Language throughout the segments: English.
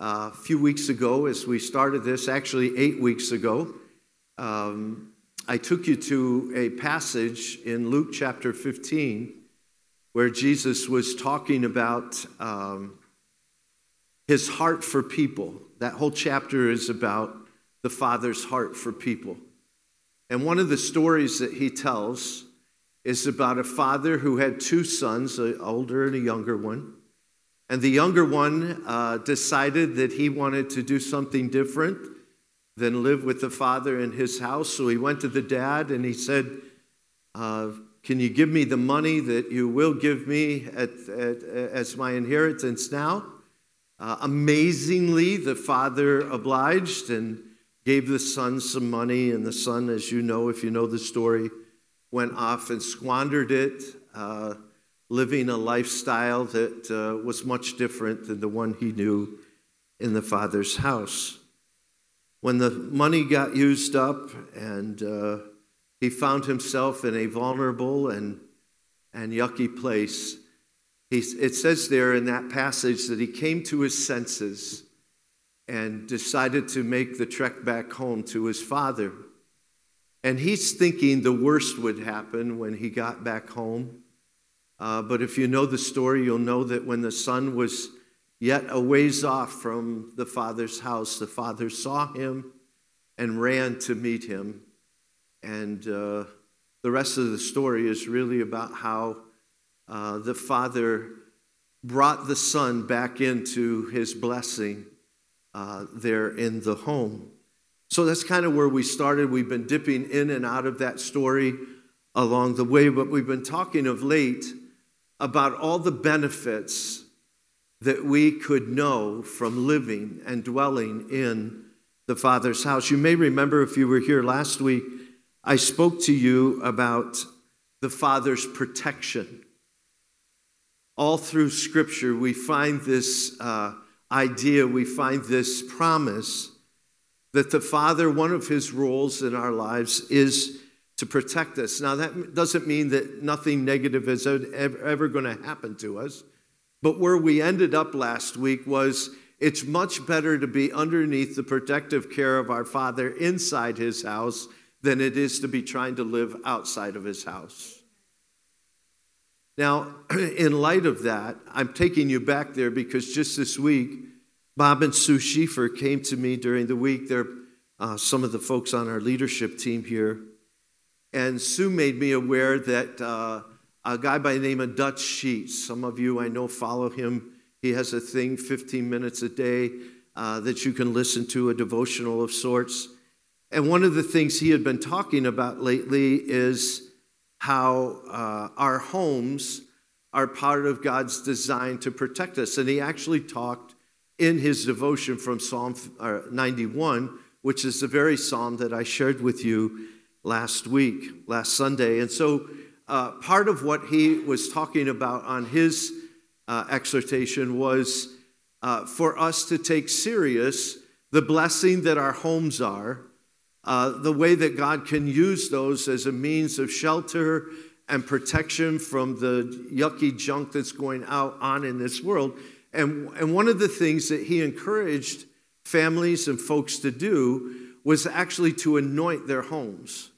A few weeks ago, as we started this, actually eight weeks ago, um, I took you to a passage in Luke chapter 15 where Jesus was talking about um, his heart for people. That whole chapter is about the Father's heart for people. And one of the stories that he tells is about a father who had two sons, an older and a younger one. And the younger one uh, decided that he wanted to do something different than live with the father in his house. So he went to the dad and he said, uh, Can you give me the money that you will give me at, at, as my inheritance now? Uh, amazingly, the father obliged and gave the son some money, and the son, as you know, if you know the story, went off and squandered it, uh, living a lifestyle that uh, was much different than the one he knew in the father's house. When the money got used up and uh, he found himself in a vulnerable and, and yucky place, it says there in that passage that he came to his senses and decided to make the trek back home to his father. And he's thinking the worst would happen when he got back home. Uh, but if you know the story, you'll know that when the son was yet a ways off from the father's house, the father saw him and ran to meet him. And uh, the rest of the story is really about how uh, the father brought the son back into his blessing uh, there in the home. So that's kind of where we started. We've been dipping in and out of that story along the way, but we've been talking of late about all the benefits that we could know from living and dwelling in the Father's house. You may remember if you were here last week, I spoke to you about the Father's protection. All through Scripture, we find this. Uh, idea, we find this promise that the Father, one of his roles in our lives is to protect us. Now, that doesn't mean that nothing negative is ever going to happen to us, but where we ended up last week was it's much better to be underneath the protective care of our Father inside his house than it is to be trying to live outside of his house. Now, in light of that, I'm taking you back there because just this week, Bob and Sue Schiefer came to me during the week. They're uh, some of the folks on our leadership team here. And Sue made me aware that uh, a guy by the name of Dutch Sheets, some of you I know follow him. He has a thing 15 minutes a day uh, that you can listen to, a devotional of sorts. And one of the things he had been talking about lately is how uh, our homes are part of God's design to protect us. And he actually talked in his devotion from Psalm uh, 91, which is the very psalm that I shared with you last week, last Sunday. And so uh, part of what he was talking about on his uh, exhortation was uh, for us to take serious the blessing that our homes are uh, the way that God can use those as a means of shelter and protection from the yucky junk that's going out on in this world. And, and one of the things that he encouraged families and folks to do was actually to anoint their homes,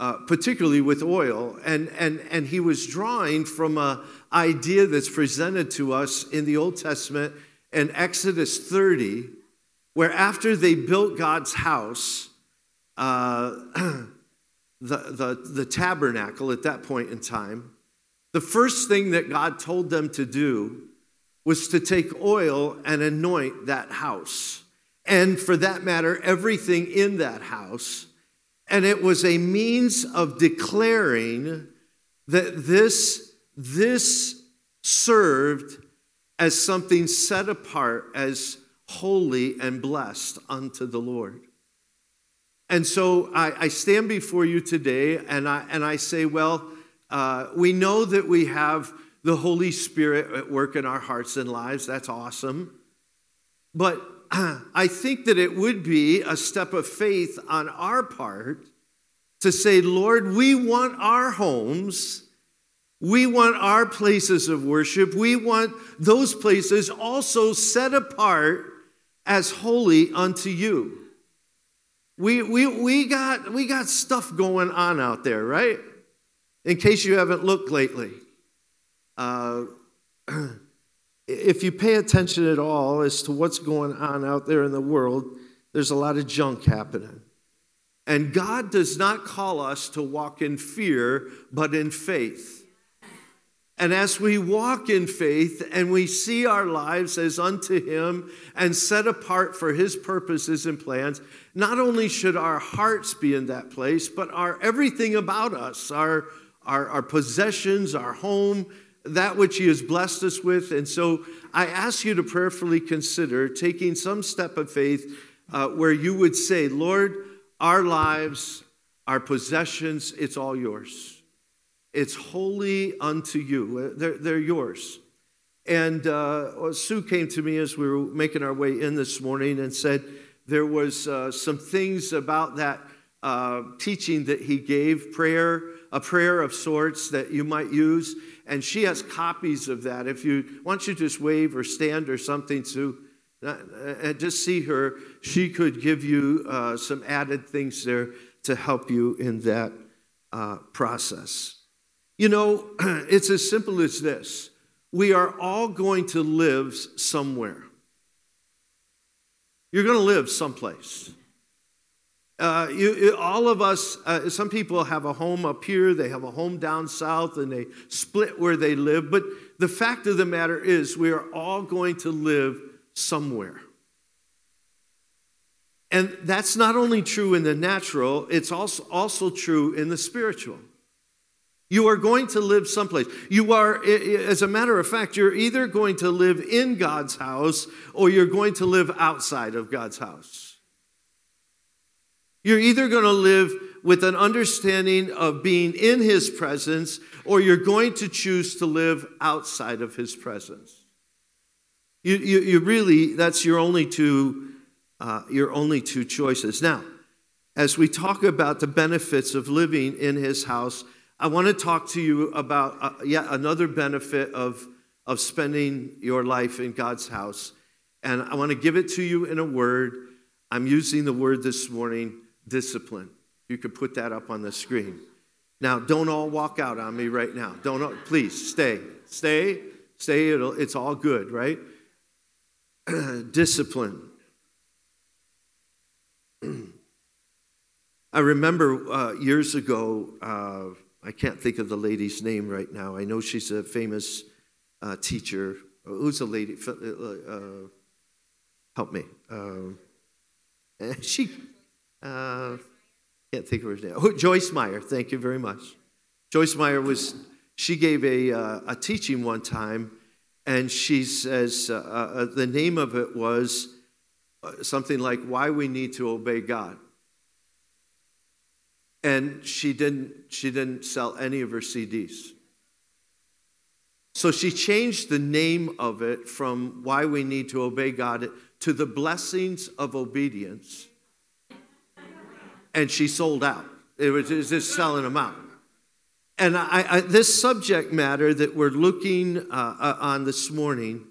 uh, particularly with oil. And, and, and he was drawing from an idea that's presented to us in the Old Testament in Exodus 30 where after they built God's house, uh, the, the, the tabernacle at that point in time, the first thing that God told them to do was to take oil and anoint that house. And for that matter, everything in that house. And it was a means of declaring that this, this served as something set apart, as holy and blessed unto the Lord. And so I, I stand before you today and I, and I say, well, uh, we know that we have the Holy Spirit at work in our hearts and lives. That's awesome. But I think that it would be a step of faith on our part to say, Lord, we want our homes We want our places of worship, we want those places also set apart as holy unto you. We, we, we, got, we got stuff going on out there, right? In case you haven't looked lately. Uh, if you pay attention at all as to what's going on out there in the world, there's a lot of junk happening. And God does not call us to walk in fear, but in faith. And as we walk in faith and we see our lives as unto Him and set apart for His purposes and plans, not only should our hearts be in that place, but our everything about us, our, our, our possessions, our home, that which He has blessed us with. And so I ask you to prayerfully consider taking some step of faith uh, where you would say, Lord, our lives, our possessions, it's all yours. It's holy unto you. They're, they're yours. And uh, Sue came to me as we were making our way in this morning and said there was uh, some things about that uh, teaching that he gave, prayer, a prayer of sorts that you might use. And she has copies of that. If you want you just wave or stand or something, Sue, uh, and just see her, she could give you uh, some added things there to help you in that uh, process. You know, it's as simple as this we are all going to live somewhere. You're going to live someplace. Uh, you, all of us, uh, some people have a home up here, they have a home down south, and they split where they live. But the fact of the matter is, we are all going to live somewhere. And that's not only true in the natural, it's also, also true in the spiritual. You are going to live someplace. You are, as a matter of fact, you're either going to live in God's house or you're going to live outside of God's house. You're either going to live with an understanding of being in His presence or you're going to choose to live outside of His presence. You, you, you really, that's your only two, uh, your only two choices. Now, as we talk about the benefits of living in His house, I want to talk to you about uh, yet another benefit of, of spending your life in God's house. And I want to give it to you in a word. I'm using the word this morning discipline. You could put that up on the screen. Now, don't all walk out on me right now. Don't, all, please stay. Stay, stay. It'll, it's all good, right? discipline. I remember uh, years ago, uh, I can't think of the lady's name right now. I know she's a famous uh, teacher. Who's the lady? Uh, uh, help me. Um, she, uh, can't think of her name. Oh, Joyce Meyer. Thank you very much. Joyce Meyer was, she gave a, uh, a teaching one time, and she says uh, the name of it was something like Why We Need to Obey God and she didn't she didn't sell any of her CDs. So she changed the name of it from why we need to obey God to the blessings of obedience. And she sold out. It was, it was just selling them out. And I, I, this subject matter that we're looking uh, uh on this morning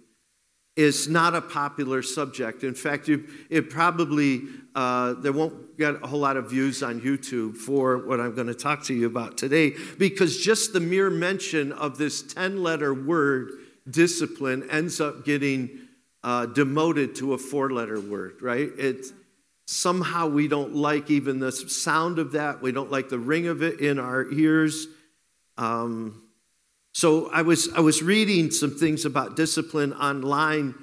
is not a popular subject. In fact, it probably uh, there won't get a whole lot of views on YouTube for what I'm going to talk to you about today, because just the mere mention of this 10-letter word, discipline, ends up getting uh, demoted to a four-letter word. Right? It somehow we don't like even the sound of that. We don't like the ring of it in our ears. Um, so I was, I was reading some things about discipline online,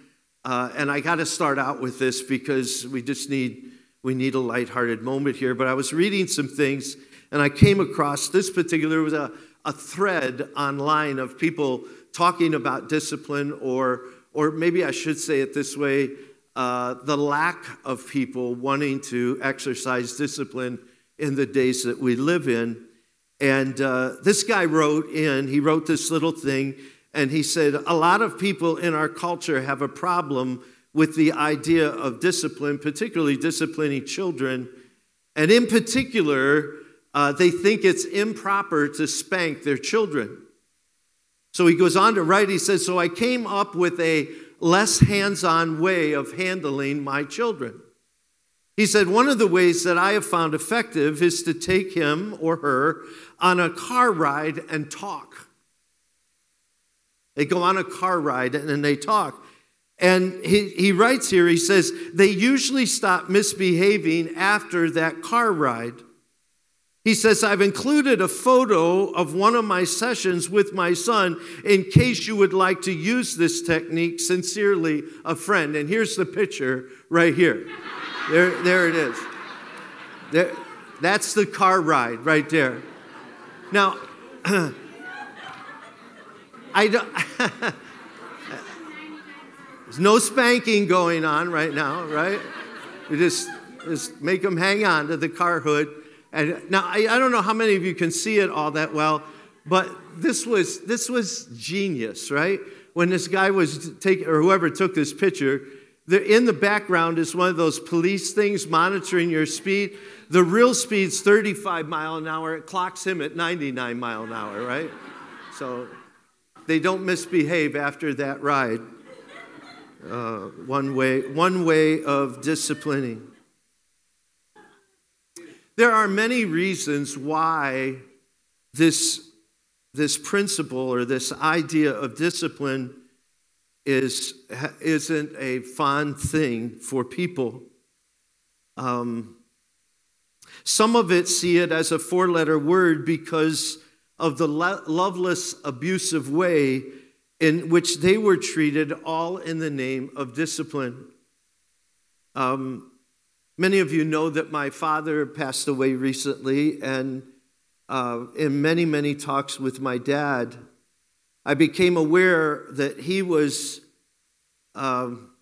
uh, and I got to start out with this because we just need, we need a lighthearted moment here. But I was reading some things, and I came across this particular, was a, a thread online of people talking about discipline, or, or maybe I should say it this way, uh, the lack of people wanting to exercise discipline in the days that we live in. And uh, this guy wrote in, he wrote this little thing, and he said, A lot of people in our culture have a problem with the idea of discipline, particularly disciplining children. And in particular, uh, they think it's improper to spank their children. So he goes on to write, he says, So I came up with a less hands on way of handling my children. He said, One of the ways that I have found effective is to take him or her on a car ride and talk. They go on a car ride and then they talk. And he, he writes here, he says, they usually stop misbehaving after that car ride. He says, I've included a photo of one of my sessions with my son in case you would like to use this technique. Sincerely, a friend. And here's the picture right here. There, there it is. There, that's the car ride right there. Now, I don't. There's no spanking going on right now, right? We just, just make them hang on to the car hood. And now I, I don't know how many of you can see it all that well, but this was this was genius, right? When this guy was taking, or whoever took this picture, in the background is one of those police things monitoring your speed. The real speed's 35 mile an hour. It clocks him at 99 mile an hour, right? So they don't misbehave after that ride. Uh, one way, one way of disciplining. There are many reasons why this, this principle or this idea of discipline is, isn't a fond thing for people. Um, some of it see it as a four letter word because of the lo- loveless, abusive way in which they were treated, all in the name of discipline. Um, Many of you know that my father passed away recently, and uh, in many, many talks with my dad, I became aware that he was um,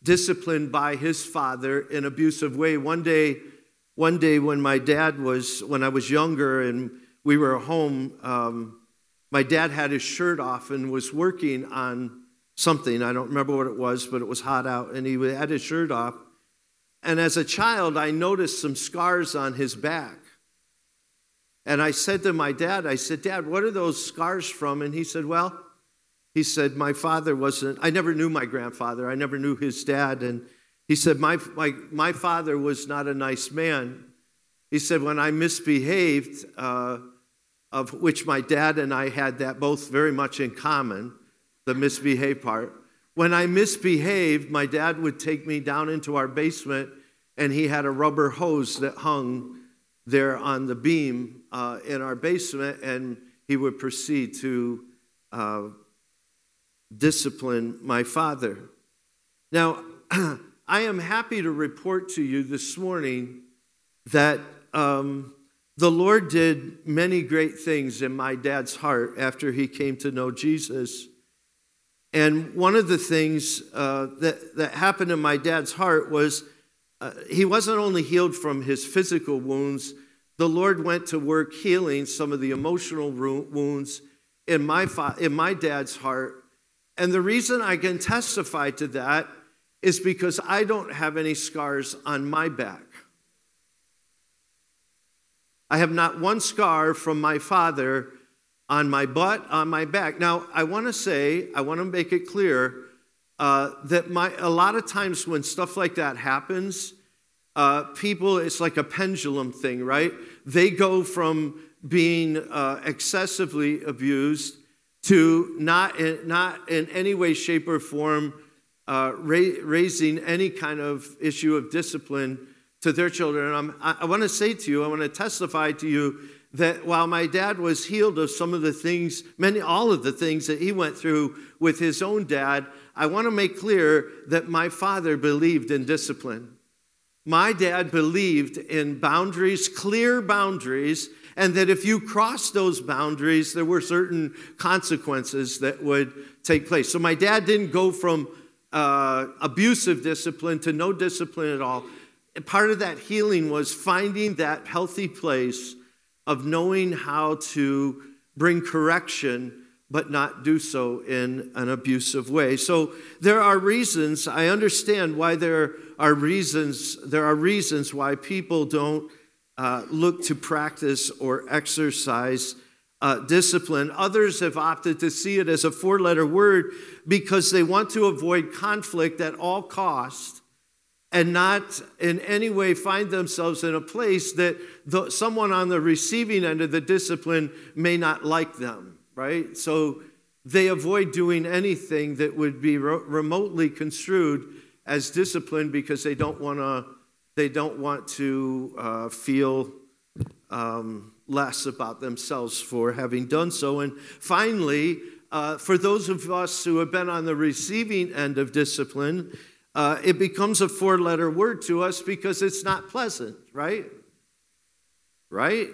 disciplined by his father in abusive way. One day, one day when my dad was, when I was younger and we were home, um, my dad had his shirt off and was working on something. I don't remember what it was, but it was hot out, and he had his shirt off. And as a child, I noticed some scars on his back. And I said to my dad, I said, Dad, what are those scars from? And he said, Well, he said, My father wasn't, I never knew my grandfather, I never knew his dad. And he said, My, my, my father was not a nice man. He said, When I misbehaved, uh, of which my dad and I had that both very much in common, the misbehave part. When I misbehaved, my dad would take me down into our basement, and he had a rubber hose that hung there on the beam uh, in our basement, and he would proceed to uh, discipline my father. Now, I am happy to report to you this morning that um, the Lord did many great things in my dad's heart after he came to know Jesus. And one of the things uh, that, that happened in my dad's heart was uh, he wasn't only healed from his physical wounds, the Lord went to work healing some of the emotional wounds in my, fa- in my dad's heart. And the reason I can testify to that is because I don't have any scars on my back. I have not one scar from my father on my butt, on my back. Now, I want to say, I want to make it clear uh, that my, a lot of times when stuff like that happens, uh, people, it's like a pendulum thing, right? They go from being uh, excessively abused to not in, not in any way, shape, or form uh, ra- raising any kind of issue of discipline to their children. And I, I want to say to you, I want to testify to you that while my dad was healed of some of the things, many, all of the things that he went through with his own dad, I want to make clear that my father believed in discipline. My dad believed in boundaries, clear boundaries, and that if you crossed those boundaries, there were certain consequences that would take place. So my dad didn't go from uh, abusive discipline to no discipline at all. part of that healing was finding that healthy place of knowing how to bring correction but not do so in an abusive way. So there are reasons, I understand why there are reasons, there are reasons why people don't uh, look to practice or exercise uh, discipline. Others have opted to see it as a four letter word because they want to avoid conflict at all cost and not in any way find themselves in a place that the, someone on the receiving end of the discipline may not like them, right? So they avoid doing anything that would be re- remotely construed as discipline because they don't want to they don't want to uh, feel um, less about themselves for having done so. And finally, uh, for those of us who have been on the receiving end of discipline, uh, it becomes a four letter word to us because it's not pleasant, right? Right?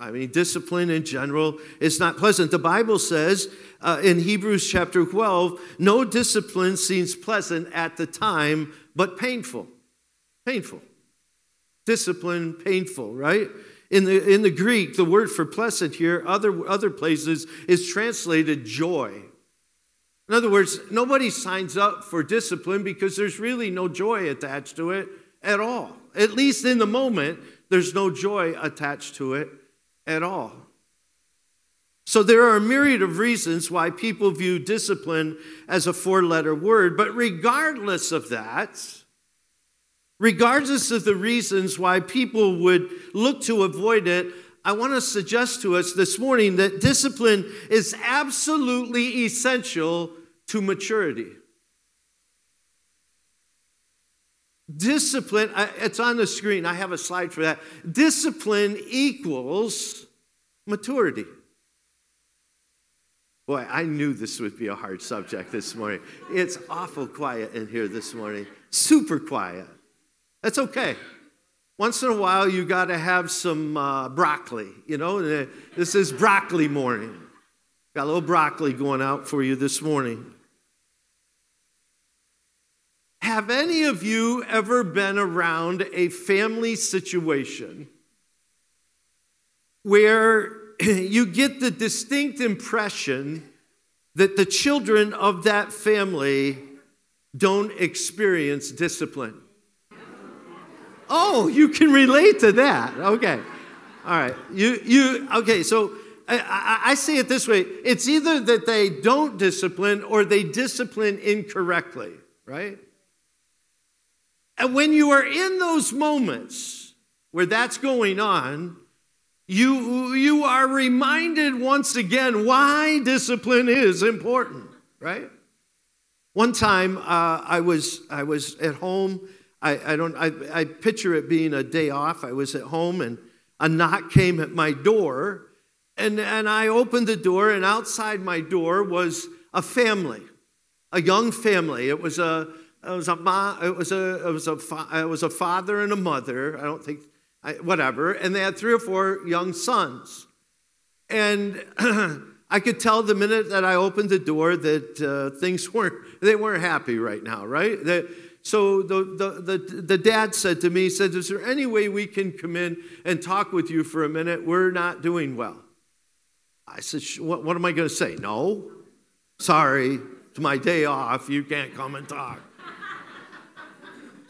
I mean, discipline in general is not pleasant. The Bible says uh, in Hebrews chapter 12 no discipline seems pleasant at the time, but painful. Painful. Discipline, painful, right? In the, in the Greek, the word for pleasant here, other, other places, is translated joy. In other words, nobody signs up for discipline because there's really no joy attached to it at all. At least in the moment, there's no joy attached to it at all. So there are a myriad of reasons why people view discipline as a four letter word, but regardless of that, regardless of the reasons why people would look to avoid it, I want to suggest to us this morning that discipline is absolutely essential to maturity. Discipline, it's on the screen. I have a slide for that. Discipline equals maturity. Boy, I knew this would be a hard subject this morning. It's awful quiet in here this morning, super quiet. That's okay. Once in a while, you got to have some uh, broccoli. You know, this is broccoli morning. Got a little broccoli going out for you this morning. Have any of you ever been around a family situation where you get the distinct impression that the children of that family don't experience discipline? Oh, you can relate to that. Okay. All right. You, you, okay, so I, I, I say it this way it's either that they don't discipline or they discipline incorrectly, right? And when you are in those moments where that's going on, you, you are reminded once again why discipline is important, right? One time uh, I, was, I was at home. I, I, don't, I, I picture it being a day off. I was at home and a knock came at my door. And, and I opened the door, and outside my door was a family, a young family. It was a, it was a, ma, it was a, it was a, it was a father and a mother. I don't think, I, whatever. And they had three or four young sons. And I could tell the minute that I opened the door that uh, things weren't, they weren't happy right now, right? That, so the, the, the, the, dad said to me, he said, is there any way we can come in and talk with you for a minute? We're not doing well. I said, what, what am I going to say? No. Sorry, it's my day off. You can't come and talk.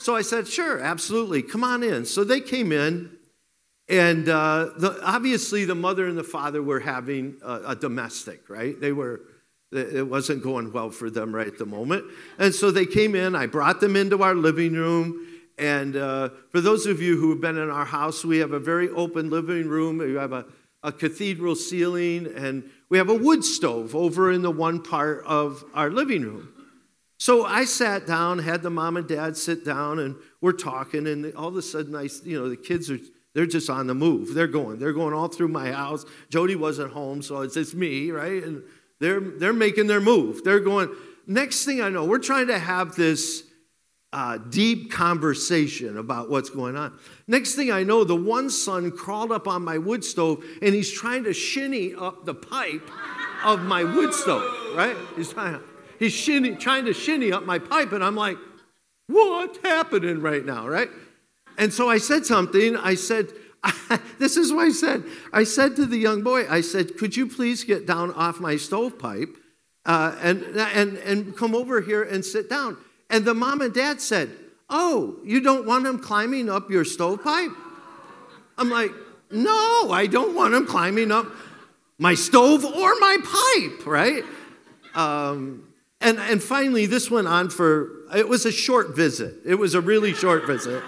So I said, sure, absolutely, come on in. So they came in, and uh, the, obviously the mother and the father were having a, a domestic, right? They were, it wasn't going well for them right at the moment. And so they came in, I brought them into our living room. And uh, for those of you who have been in our house, we have a very open living room. We have a, a cathedral ceiling, and we have a wood stove over in the one part of our living room. So I sat down, had the mom and dad sit down, and we're talking, and all of a sudden, I, you know, the kids are, they're just on the move. They're going. They're going all through my house. Jody wasn't home, so it's just me, right? And they're, they're making their move. They're going. Next thing I know, we're trying to have this uh, deep conversation about what's going on. Next thing I know, the one son crawled up on my wood stove, and he's trying to shinny up the pipe of my wood stove, right? He's trying to he's shinny, trying to shinny up my pipe, and I'm like, what's happening right now, right? And so I said something. I said, this is what I said. I said to the young boy, I said, could you please get down off my stovepipe uh, and, and, and come over here and sit down? And the mom and dad said, oh, you don't want him climbing up your stovepipe? I'm like, no, I don't want him climbing up my stove or my pipe, right? Um, and, and finally, this went on for, it was a short visit. It was a really short visit.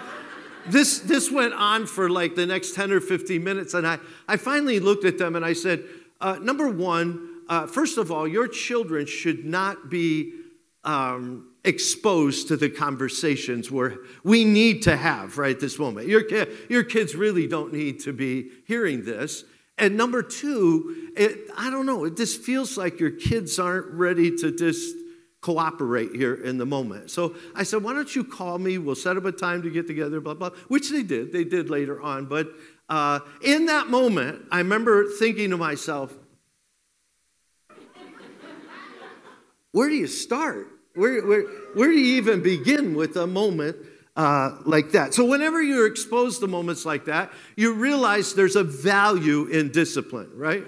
This, this went on for like the next 10 or 15 minutes. And I, I finally looked at them and I said, uh, number one, uh, first of all, your children should not be um, exposed to the conversations where we need to have right this moment. Your, your kids really don't need to be hearing this. And number two, it, I don't know, it just feels like your kids aren't ready to just cooperate here in the moment. So I said, why don't you call me? We'll set up a time to get together, blah, blah, which they did. They did later on. But uh, in that moment, I remember thinking to myself, where do you start? Where, where, where do you even begin with a moment uh, like that? So, whenever you're exposed to moments like that, you realize there's a value in discipline, right?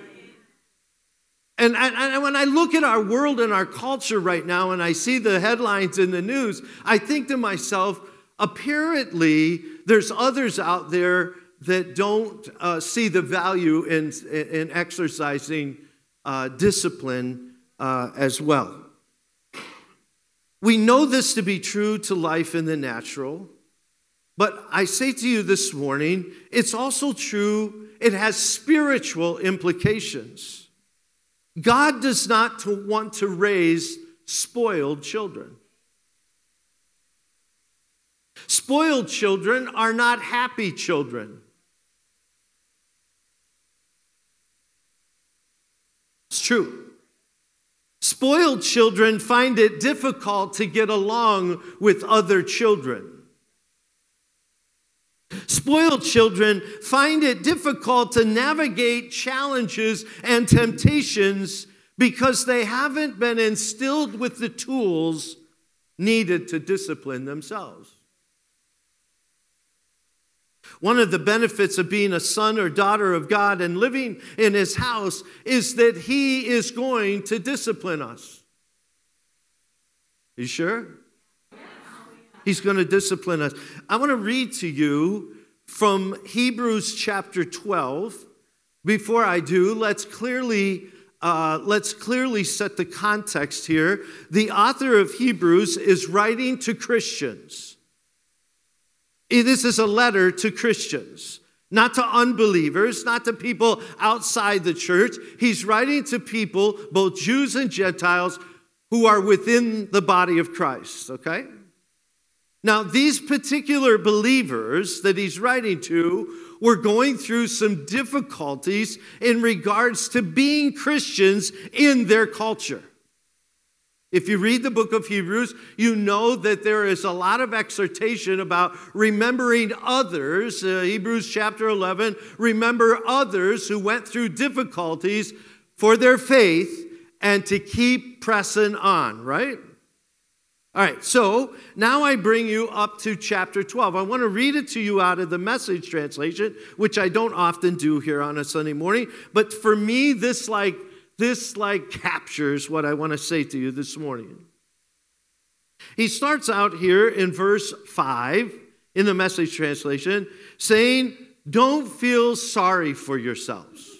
And, and, and, when I look at our world and our culture right now and I see the headlines in the news, I think to myself, apparently there's others out there that don't uh, see the value in, in exercising uh, discipline uh, as well. We know this to be true to life in the natural, but I say to you this morning, it's also true, it has spiritual implications. God does not want to raise spoiled children. Spoiled children are not happy children. It's true. Spoiled children find it difficult to get along with other children. Spoiled children find it difficult to navigate challenges and temptations because they haven't been instilled with the tools needed to discipline themselves. One of the benefits of being a son or daughter of God and living in his house is that he is going to discipline us. You sure? He's going to discipline us. I want to read to you from Hebrews chapter 12. Before I do, let's clearly uh, let's clearly set the context here. The author of Hebrews is writing to Christians. This is a letter to Christians, not to unbelievers, not to people outside the church. He's writing to people, both Jews and Gentiles, who are within the body of Christ, okay? Now, these particular believers that he's writing to were going through some difficulties in regards to being Christians in their culture. If you read the book of Hebrews, you know that there is a lot of exhortation about remembering others. Uh, Hebrews chapter 11, remember others who went through difficulties for their faith and to keep pressing on, right? All right, so now I bring you up to chapter 12. I want to read it to you out of the message translation, which I don't often do here on a Sunday morning. But for me, this like this like captures what I want to say to you this morning. He starts out here in verse 5 in the message translation saying, Don't feel sorry for yourselves.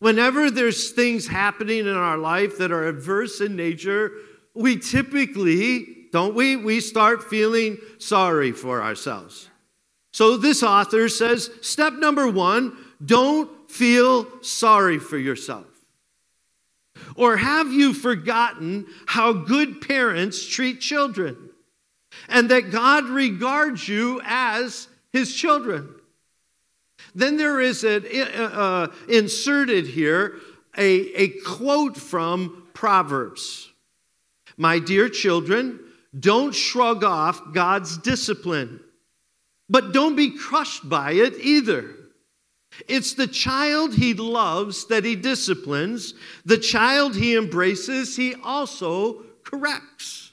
Whenever there's things happening in our life that are adverse in nature, we typically, don't we? We start feeling sorry for ourselves. So this author says step number one don't feel sorry for yourself? Or have you forgotten how good parents treat children and that God regards you as his children? Then there is an, uh, uh, inserted here a, a quote from Proverbs My dear children, don't shrug off God's discipline, but don't be crushed by it either. It's the child he loves that he disciplines, the child he embraces, he also corrects.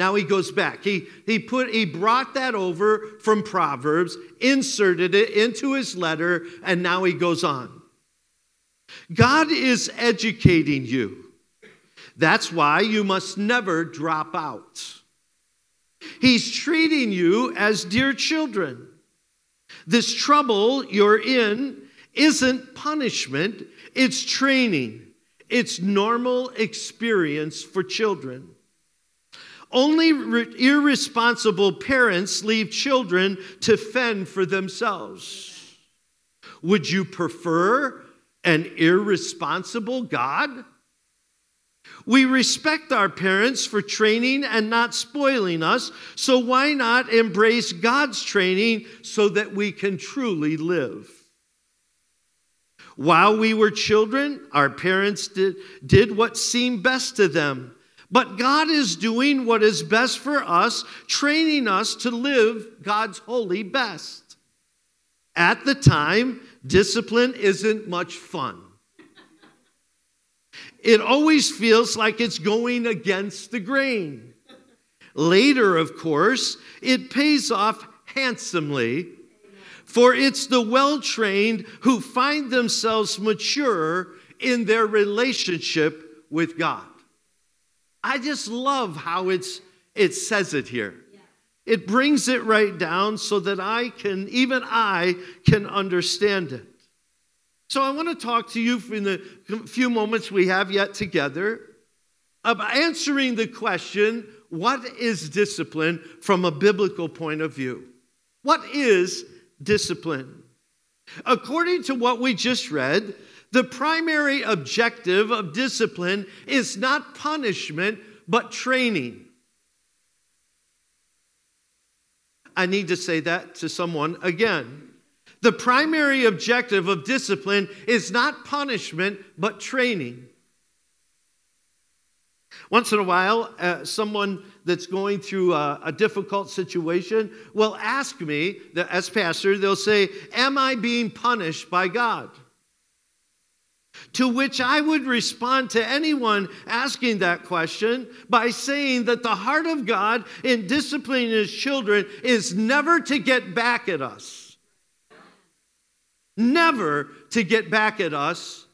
Now he goes back. He, he, put, he brought that over from Proverbs, inserted it into his letter, and now he goes on. God is educating you. That's why you must never drop out. He's treating you as dear children. This trouble you're in isn't punishment, it's training. It's normal experience for children. Only re- irresponsible parents leave children to fend for themselves. Would you prefer an irresponsible God? We respect our parents for training and not spoiling us, so why not embrace God's training so that we can truly live? While we were children, our parents did, did what seemed best to them. But God is doing what is best for us, training us to live God's holy best. At the time, discipline isn't much fun. It always feels like it's going against the grain. Later, of course, it pays off handsomely, for it's the well trained who find themselves mature in their relationship with God. I just love how it's, it says it here. It brings it right down so that I can, even I, can understand it. So I want to talk to you in the few moments we have yet together about answering the question what is discipline from a biblical point of view? What is discipline? According to what we just read, the primary objective of discipline is not punishment, but training. I need to say that to someone again. The primary objective of discipline is not punishment, but training. Once in a while, uh, someone that's going through a, a, difficult situation will ask me, as pastor, they'll say, Am I being punished by God? To which I would respond to anyone asking that question by saying that the heart of God in disciplining his children is never to get back at us. Never to get back at us.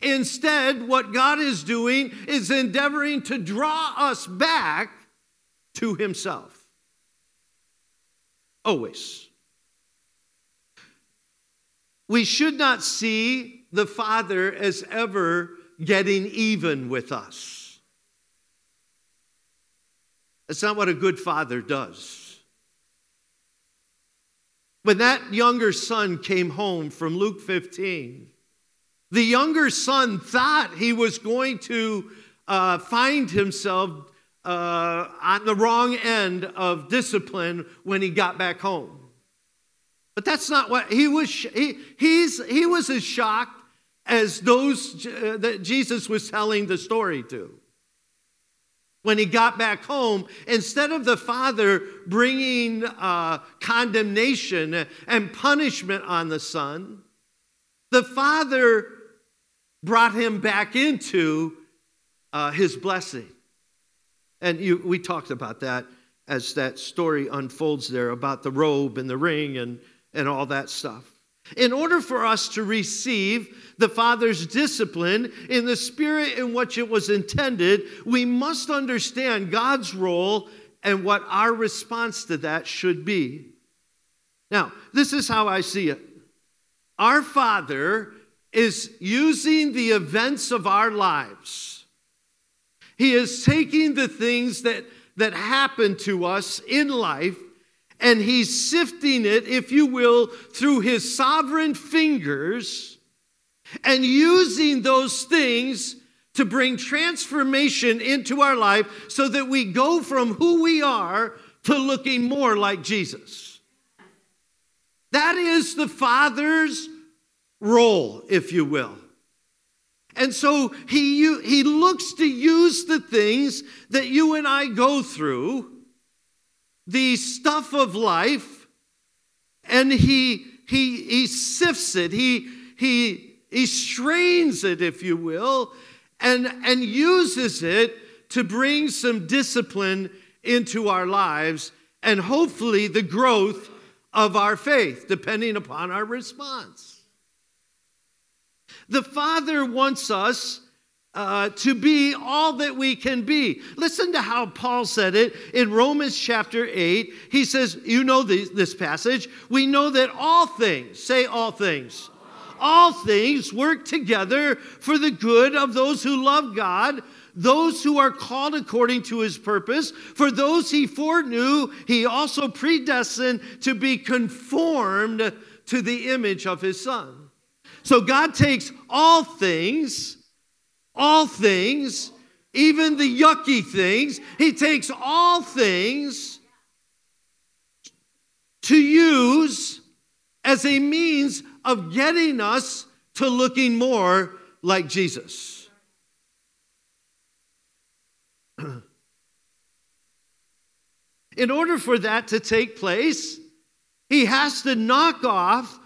Instead, what God is doing is endeavoring to draw us back to himself. Always. We should not see the Father as ever getting even with us. That's not what a good father does. When that younger son came home from Luke 15, the younger son thought he was going to uh, find himself uh, on the wrong end of discipline when he got back home. But that's not what he was. He, he's, he was as shocked as those uh, that Jesus was telling the story to. When he got back home, instead of the father bringing uh, condemnation and punishment on the son, the father brought him back into uh, his blessing. And you, we talked about that as that story unfolds there about the robe and the ring and, and all that stuff. In order for us to receive the Father's discipline in the spirit in which it was intended, we must understand God's role and what our response to that should be. Now, this is how I see it. Our Father is using the events of our lives. He is taking the things that, that happen to us in life and he's sifting it, if you will, through his sovereign fingers and using those things to bring transformation into our life so that we go from who we are to looking more like Jesus. That is the Father's role, if you will. And so he, he looks to use the things that you and I go through the stuff of life and he, he, he sifts it, he, he, he strains it, if you will, and, and uses it to bring some discipline into our lives and hopefully the growth of our faith, depending upon our response. The Father wants us uh, to be all that we can be. Listen to how Paul said it in Romans chapter 8. He says, You know this, this passage. We know that all things, say all things, all things work together for the good of those who love God, those who are called according to his purpose. For those he foreknew, he also predestined to be conformed to the image of his son. So God takes all things, all things, even the yucky things, he takes all things to use as a means of getting us to looking more like Jesus. In order for that to take place, he has to knock off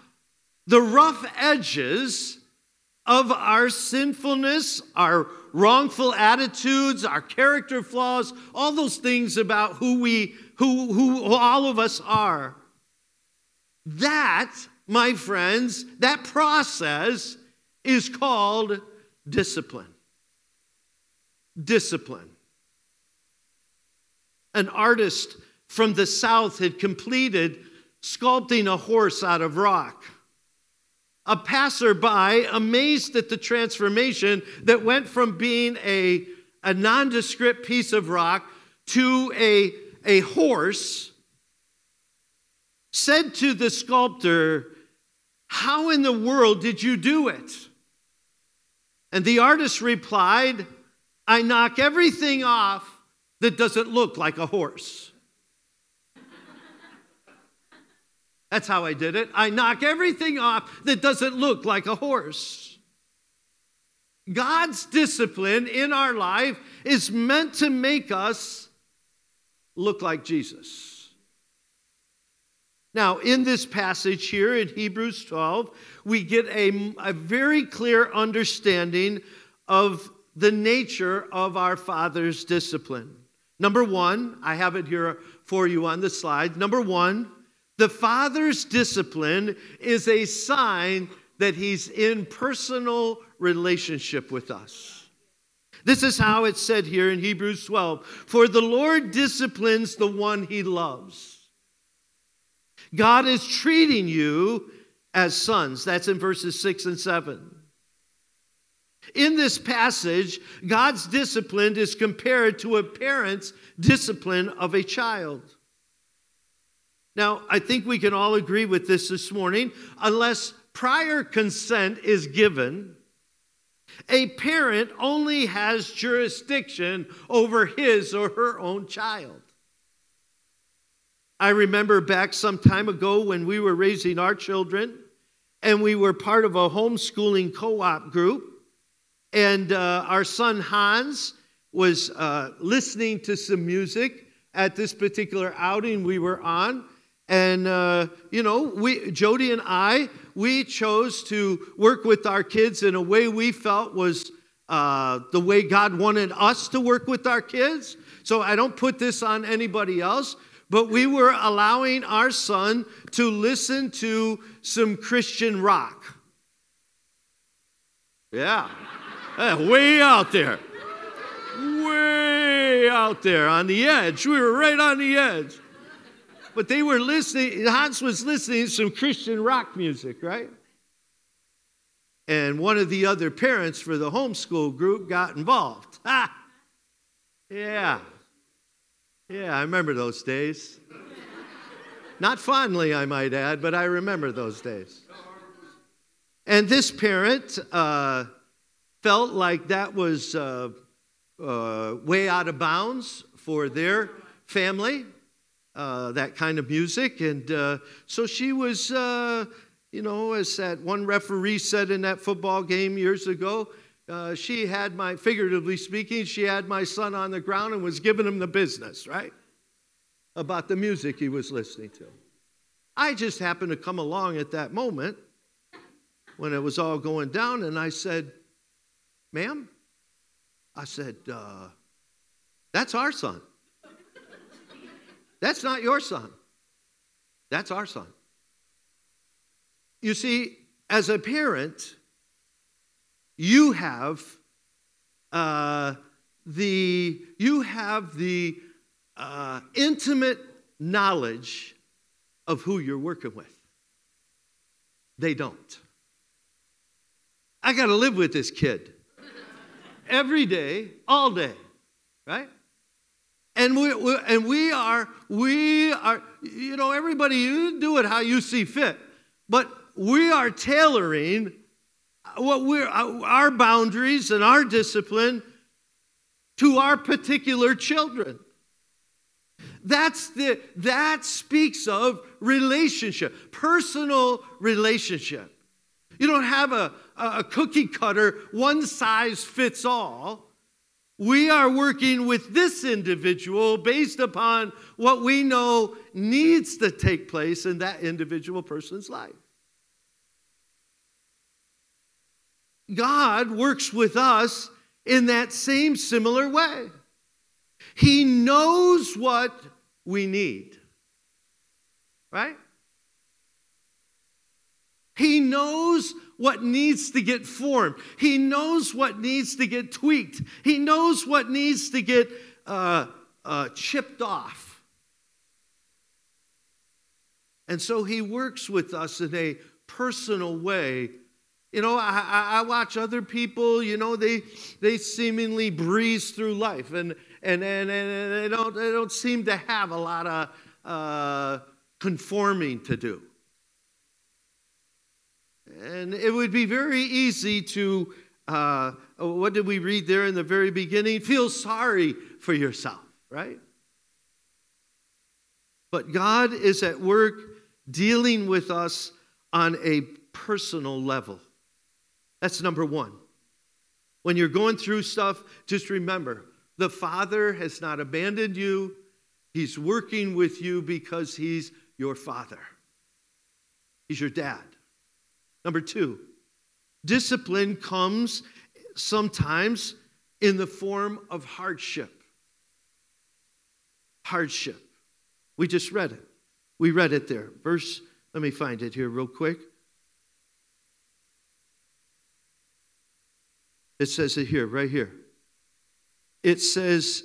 the rough edges of our sinfulness, our wrongful attitudes, our character flaws, all those things about who we who who all of us are. That my friends, that process is called discipline. Discipline. An artist from the South had completed sculpting a horse out of rock. A passerby, amazed at the transformation that went from being a, a nondescript piece of rock to a, a horse, said to the sculptor, how in the world did you do it? And the artist replied, I knock everything off that doesn't look like a horse. That's how I did it. I knock everything off that doesn't look like a horse. God's discipline in our life is meant to make us look like Jesus. Now, in this passage here in Hebrews 12, we get a, a very clear understanding of the nature of our Father's discipline. Number one, I have it here for you on the slide. Number one, the Father's discipline is a sign that He's in personal relationship with us. This is how it's said here in Hebrews 12 For the Lord disciplines the one He loves God is treating you as sons. That's in verses 6 and 7. In this passage, God's discipline is compared to a parent's discipline of a child. Now, I think we can all agree with this this morning. Unless prior consent is given, a parent only has jurisdiction over his or her own child. I remember back some time ago when we were raising our children and we were part of a homeschooling co op group. And uh, our son Hans was uh, listening to some music at this particular outing we were on. And, uh, you know, we, Jody and I, we chose to work with our kids in a way we felt was uh, the way God wanted us to work with our kids. So I don't put this on anybody else but we were allowing our son to listen to some Christian rock. Yeah, way out there. Way out there on the edge. We were right on the edge. But they were listening, Hans was listening to some Christian rock music, right? And one of the other parents for the homeschool group got involved. Ha! Yeah, yeah, I remember those days. Not fondly, I might add, but I remember those days. And this parent uh, felt like that was uh, uh, way out of bounds for their family, uh, that kind of music. And uh, so she was, uh, you know, as that one referee said in that football game years ago, uh, she had my, figuratively speaking, she had my son on the ground and was giving him the business, right? About the music he was listening to. I just happened to come along at that moment when it was all going down, and I said, Ma'am, I said, uh, That's our son. That's not your son. That's our son. You see, as a parent, you have uh, the you have the uh, intimate knowledge of who you're working with. They don't. I got to live with this kid every day, all day, right? And we, we, and we are we are you know everybody you do it how you see fit, but we are tailoring what we're our boundaries and our discipline to our particular children. That's the that speaks of relationship, personal relationship. You don't have a, a cookie cutter, one size fits all. We are working with this individual based upon what we know needs to take place in that individual person's life. God works with us in that same similar way. He knows what we need, right? He knows what needs to get formed. He knows what needs to get tweaked. He knows what needs to get uh, uh, chipped off. And so he works with us in a personal way. You know, I, I watch other people, you know, they, they seemingly breeze through life and, and, and, and they, don't, they don't seem to have a lot of uh, conforming to do. And it would be very easy to, uh, what did we read there in the very beginning? Feel sorry for yourself, right? But God is at work dealing with us on a personal level. That's number one. When you're going through stuff, just remember the Father has not abandoned you. He's working with you because He's your Father, He's your dad. Number two, discipline comes sometimes in the form of hardship. Hardship. We just read it. We read it there. Verse, let me find it here real quick. It says it here, right here. It says,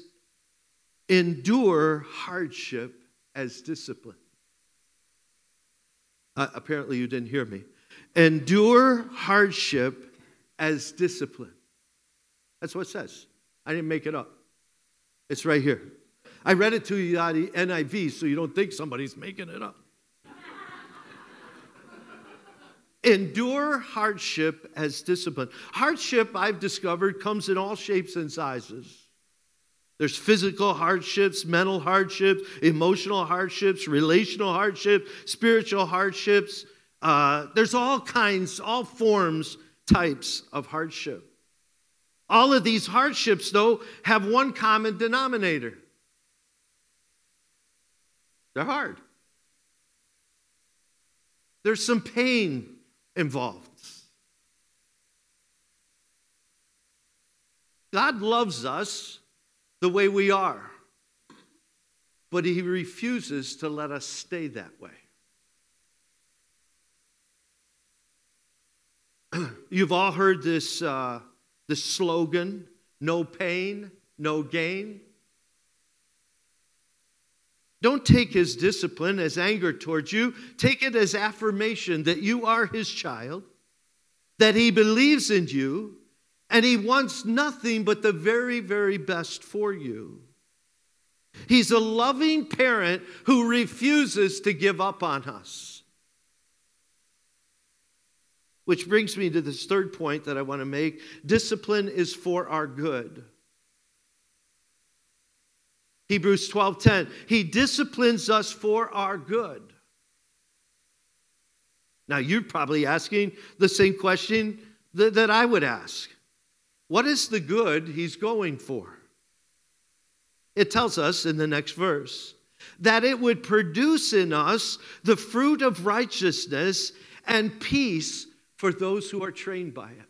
endure hardship as discipline. Uh, apparently, you didn't hear me. Endure hardship as discipline. That's what it says. I didn't make it up. It's right here. I read it to you out of NIV so you don't think somebody's making it up. Endure hardship as discipline. Hardship, I've discovered, comes in all shapes and sizes. There's physical hardships, mental hardships, emotional hardships, relational hardships, spiritual hardships, uh, there's all kinds, all forms, types of hardship. All of these hardships, though, have one common denominator they're hard. There's some pain involved. God loves us the way we are, but He refuses to let us stay that way. You've all heard this, uh, this slogan no pain, no gain. Don't take his discipline as anger towards you. Take it as affirmation that you are his child, that he believes in you, and he wants nothing but the very, very best for you. He's a loving parent who refuses to give up on us. Which brings me to this third point that I want to make discipline is for our good. Hebrews 12:10 He disciplines us for our good. Now you're probably asking the same question that, that I would ask. What is the good he's going for? It tells us in the next verse that it would produce in us the fruit of righteousness and peace for those who are trained by it.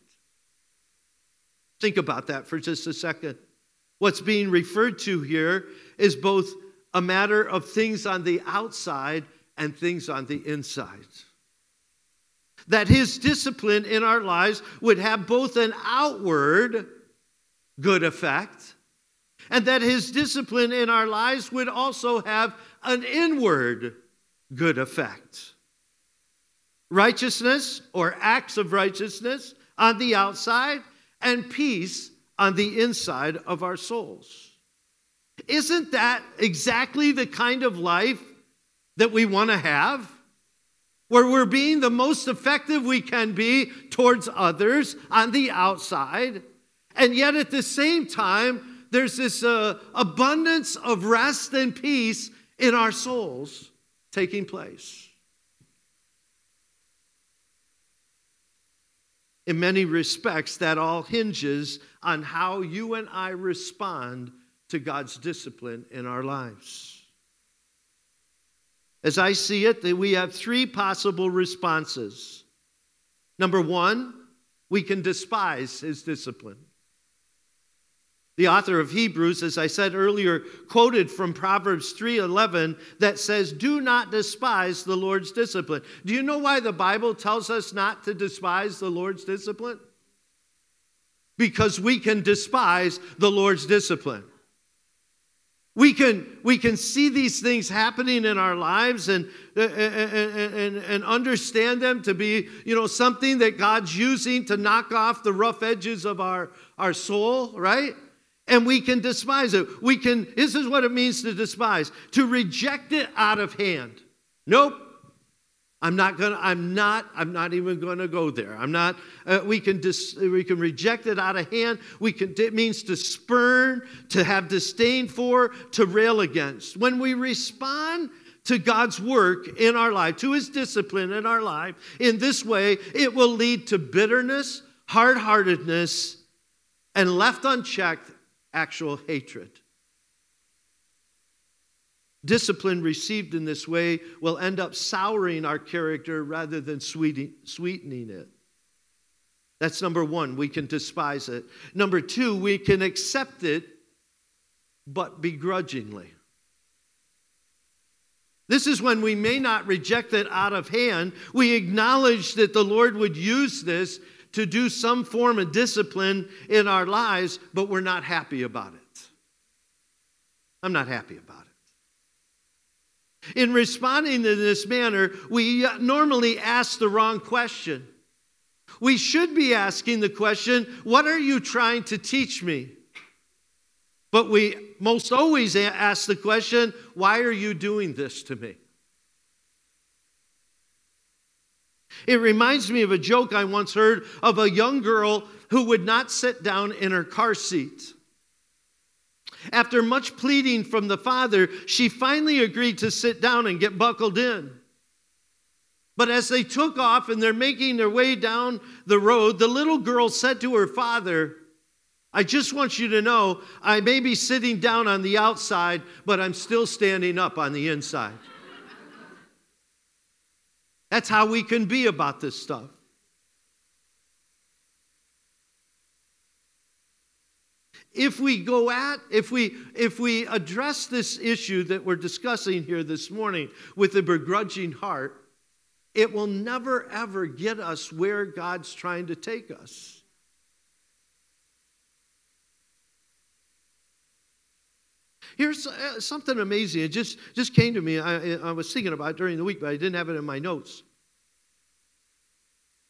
Think about that for just a second. What's being referred to here is both a matter of things on the outside and things on the inside. That his discipline in our lives would have both an outward good effect, and that his discipline in our lives would also have an inward good effect. Righteousness or acts of righteousness on the outside, and peace on the inside of our souls. Isn't that exactly the kind of life that we want to have? Where we're being the most effective we can be towards others on the outside, and yet at the same time, there's this uh, abundance of rest and peace in our souls taking place. In many respects, that all hinges on how you and I respond to God's discipline in our lives. As I see it, we have three possible responses. Number one, we can despise his discipline. The author of Hebrews, as I said earlier, quoted from Proverbs 3:11 that says, "Do not despise the Lord's discipline." Do you know why the Bible tells us not to despise the Lord's discipline? Because we can despise the Lord's discipline. We can, we can see these things happening in our lives and, and, and, and understand them to be, you know, something that God's using to knock off the rough edges of our, our soul, right? And we can despise it. We can, this is what it means to despise, to reject it out of hand. Nope, I'm not gonna, I'm not, I'm not even gonna go there. I'm not, uh, we can dis, we can reject it out of hand. We can, it means to spurn, to have disdain for, to rail against. When we respond to God's work in our life, to his discipline in our life, in this way, it will lead to bitterness, hard heartedness, and left unchecked, actual hatred. Discipline received in this way will end up souring our character rather than sweetening it. That's number one, we can despise it. Number two, we can accept it, but begrudgingly. This is when we may not reject it out of hand. We acknowledge that the Lord would use this to do some form of discipline in our lives, but we're not happy about it. I'm not happy about it. In responding to this manner, we normally ask the wrong question. We should be asking the question, What are you trying to teach me? But we most always ask the question, Why are you doing this to me? It reminds me of a joke I once heard of a young girl who would not sit down in her car seat. After much pleading from the father, she finally agreed to sit down and get buckled in. But as they took off and they're making their way down the road, the little girl said to her father, I just want you to know I may be sitting down on the outside, but I'm still standing up on the inside. That's how we can be about this stuff. if we go at if we if we address this issue that we're discussing here this morning with a begrudging heart it will never ever get us where god's trying to take us here's uh, something amazing it just just came to me I, I was thinking about during the week but i didn't have it in my notes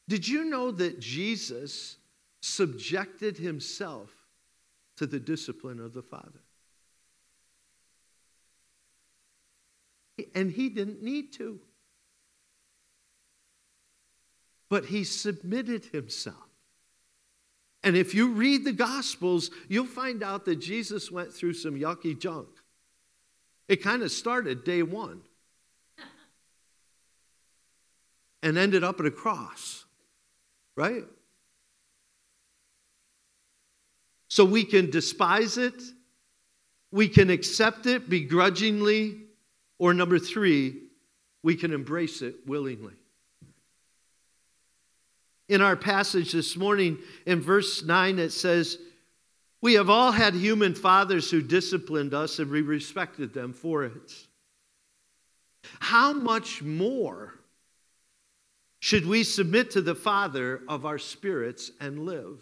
did you know that jesus subjected himself to the discipline of the Father. And he didn't need to. But he submitted himself. And if you read the Gospels, you'll find out that Jesus went through some yucky junk. It kind of started day one and ended up at a cross, right? So we can despise it, we can accept it begrudgingly, or number three, we can embrace it willingly. In our passage this morning, in verse 9, it says, We have all had human fathers who disciplined us, and we respected them for it. How much more should we submit to the Father of our spirits and live?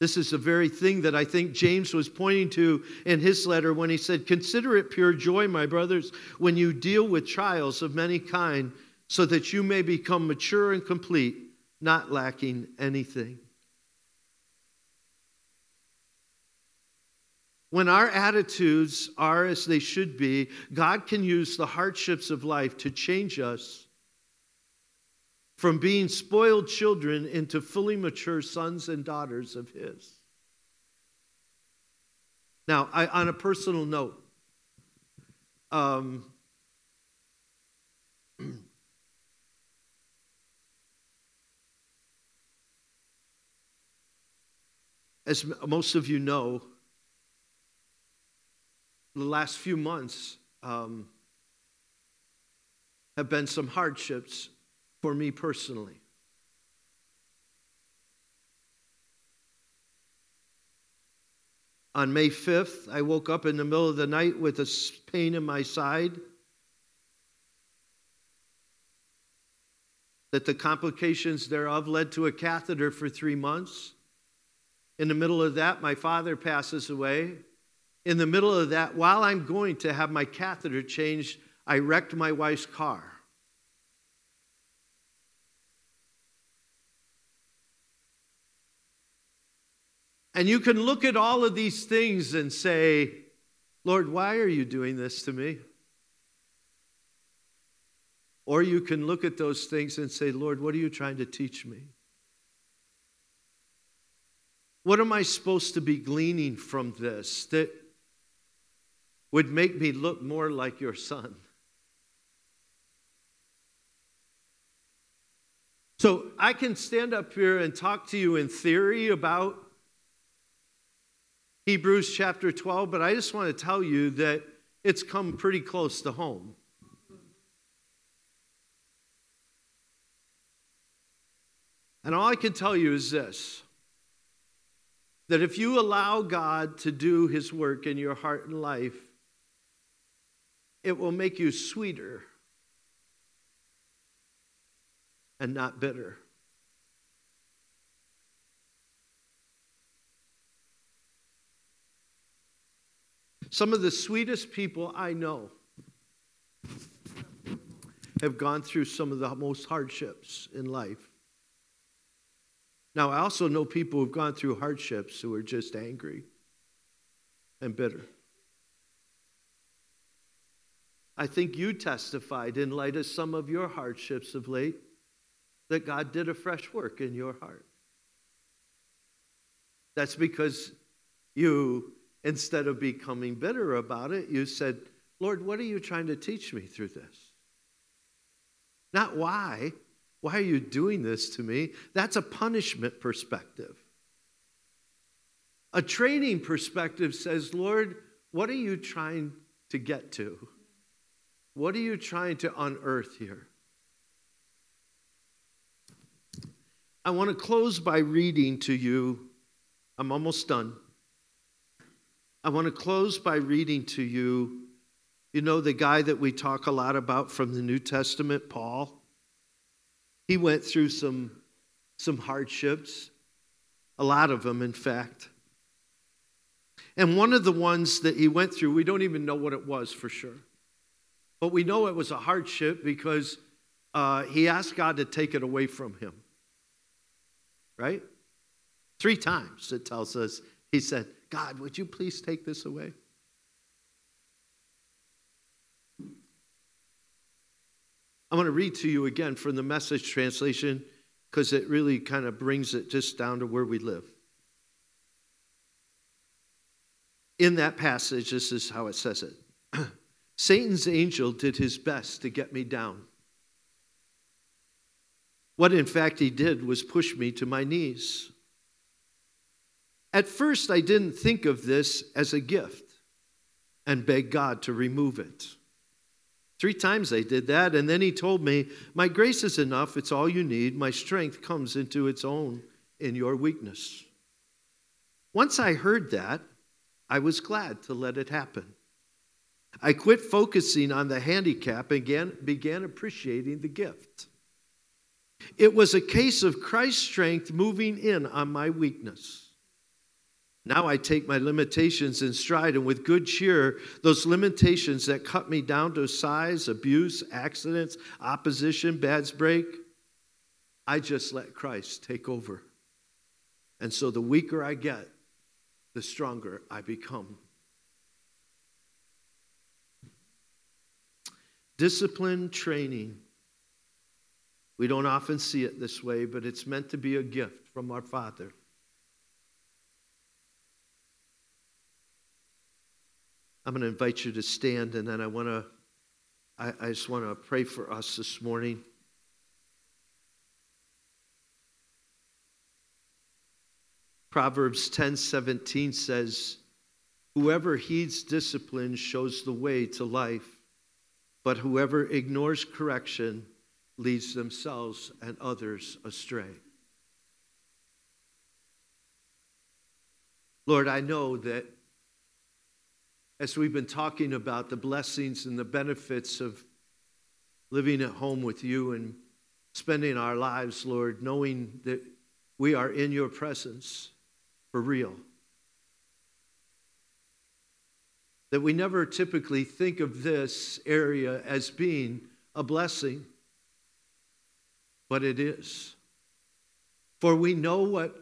This is the very thing that I think James was pointing to in his letter when he said, Consider it pure joy, my brothers, when you deal with trials of many kind, so that you may become mature and complete, not lacking anything. When our attitudes are as they should be, God can use the hardships of life to change us from being spoiled children into fully mature sons and daughters of His. Now, I, on a personal note, um, as most of you know, the last few months um, have been some hardships for me personally. On May 5th, I woke up in the middle of the night with a pain in my side. That the complications thereof led to a catheter for three months. In the middle of that, my father passes away. In the middle of that, while I'm going to have my catheter changed, I wrecked my wife's car. And you can look at all of these things and say, Lord, why are you doing this to me? Or you can look at those things and say, Lord, what are you trying to teach me? What am I supposed to be gleaning from this that would make me look more like your son? So I can stand up here and talk to you in theory about Hebrews chapter 12, but I just want to tell you that it's come pretty close to home. And all I can tell you is this that if you allow God to do his work in your heart and life, it will make you sweeter and not bitter. Some of the sweetest people I know have gone through some of the most hardships in life. Now, I also know people who've gone through hardships who are just angry and bitter. I think you testified in light of some of your hardships of late that God did a fresh work in your heart. That's because you Instead of becoming bitter about it, you said, Lord, what are you trying to teach me through this? Not why. Why are you doing this to me? That's a punishment perspective. A training perspective says, Lord, what are you trying to get to? What are you trying to unearth here? I want to close by reading to you. I'm almost done. I want to close by reading to you, you know, the guy that we talk a lot about from the New Testament, Paul. He went through some, some hardships, a lot of them, in fact. And one of the ones that he went through, we don't even know what it was for sure. But we know it was a hardship because uh, he asked God to take it away from him. Right? Three times it tells us he said, God, would you please take this away? I want to read to you again from the message translation because it really kind of brings it just down to where we live. In that passage, this is how it says it Satan's angel did his best to get me down. What in fact he did was push me to my knees. At first, I didn't think of this as a gift and begged God to remove it. Three times I did that, and then he told me, My grace is enough, it's all you need. My strength comes into its own in your weakness. Once I heard that, I was glad to let it happen. I quit focusing on the handicap and began, began appreciating the gift. It was a case of Christ's strength moving in on my weakness. Now I take my limitations in stride and with good cheer, those limitations that cut me down to size, abuse, accidents, opposition, bads break, I just let Christ take over. And so the weaker I get, the stronger I become. Discipline training. We don't often see it this way, but it's meant to be a gift from our Father. I'm going to invite you to stand, and then I want to, I, I just want to pray for us this morning. Proverbs 10 17 says, Whoever heeds discipline shows the way to life, but whoever ignores correction leads themselves and others astray. Lord, I know that as we've been talking about the blessings and the benefits of living at home with you and spending our lives, Lord, knowing that we are in your presence for real. That we never typically think of this area as being a blessing, but it is. For we know what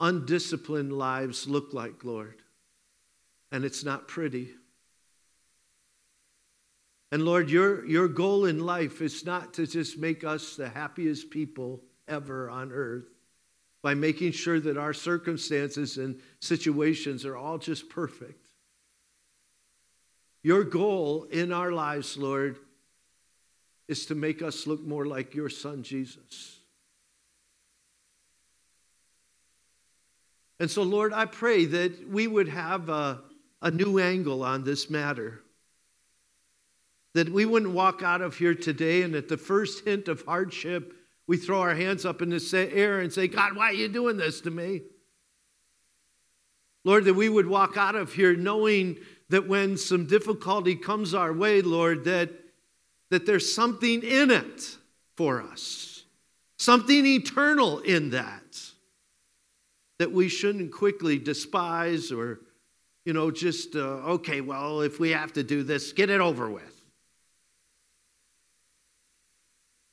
undisciplined lives look like, Lord and it's not pretty. And Lord, your, your goal in life is not to just make us the happiest people ever on earth by making sure that our circumstances and situations are all just perfect. Your goal in our lives, Lord, is to make us look more like your son, Jesus. And so, Lord, I pray that we would have a, a new angle on this matter. That we wouldn't walk out of here today and at the first hint of hardship, we throw our hands up in the air and say, God, why are you doing this to me? Lord, that we would walk out of here knowing that when some difficulty comes our way, Lord, that, that there's something in it for us, something eternal in that, that we shouldn't quickly despise or you know, just, uh, okay, well, if we have to do this, get it over with.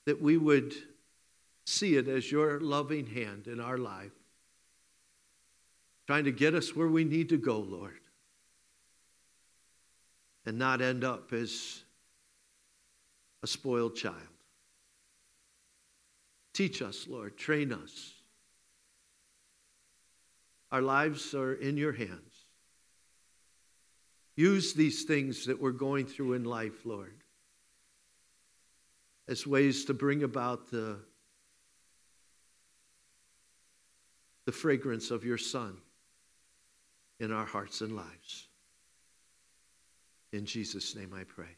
That we would see it as your loving hand in our life, trying to get us where we need to go, Lord, and not end up as a spoiled child. Teach us, Lord, train us. Our lives are in your hands. Use these things that we're going through in life, Lord, as ways to bring about the, the fragrance of your Son in our hearts and lives. In Jesus' name I pray.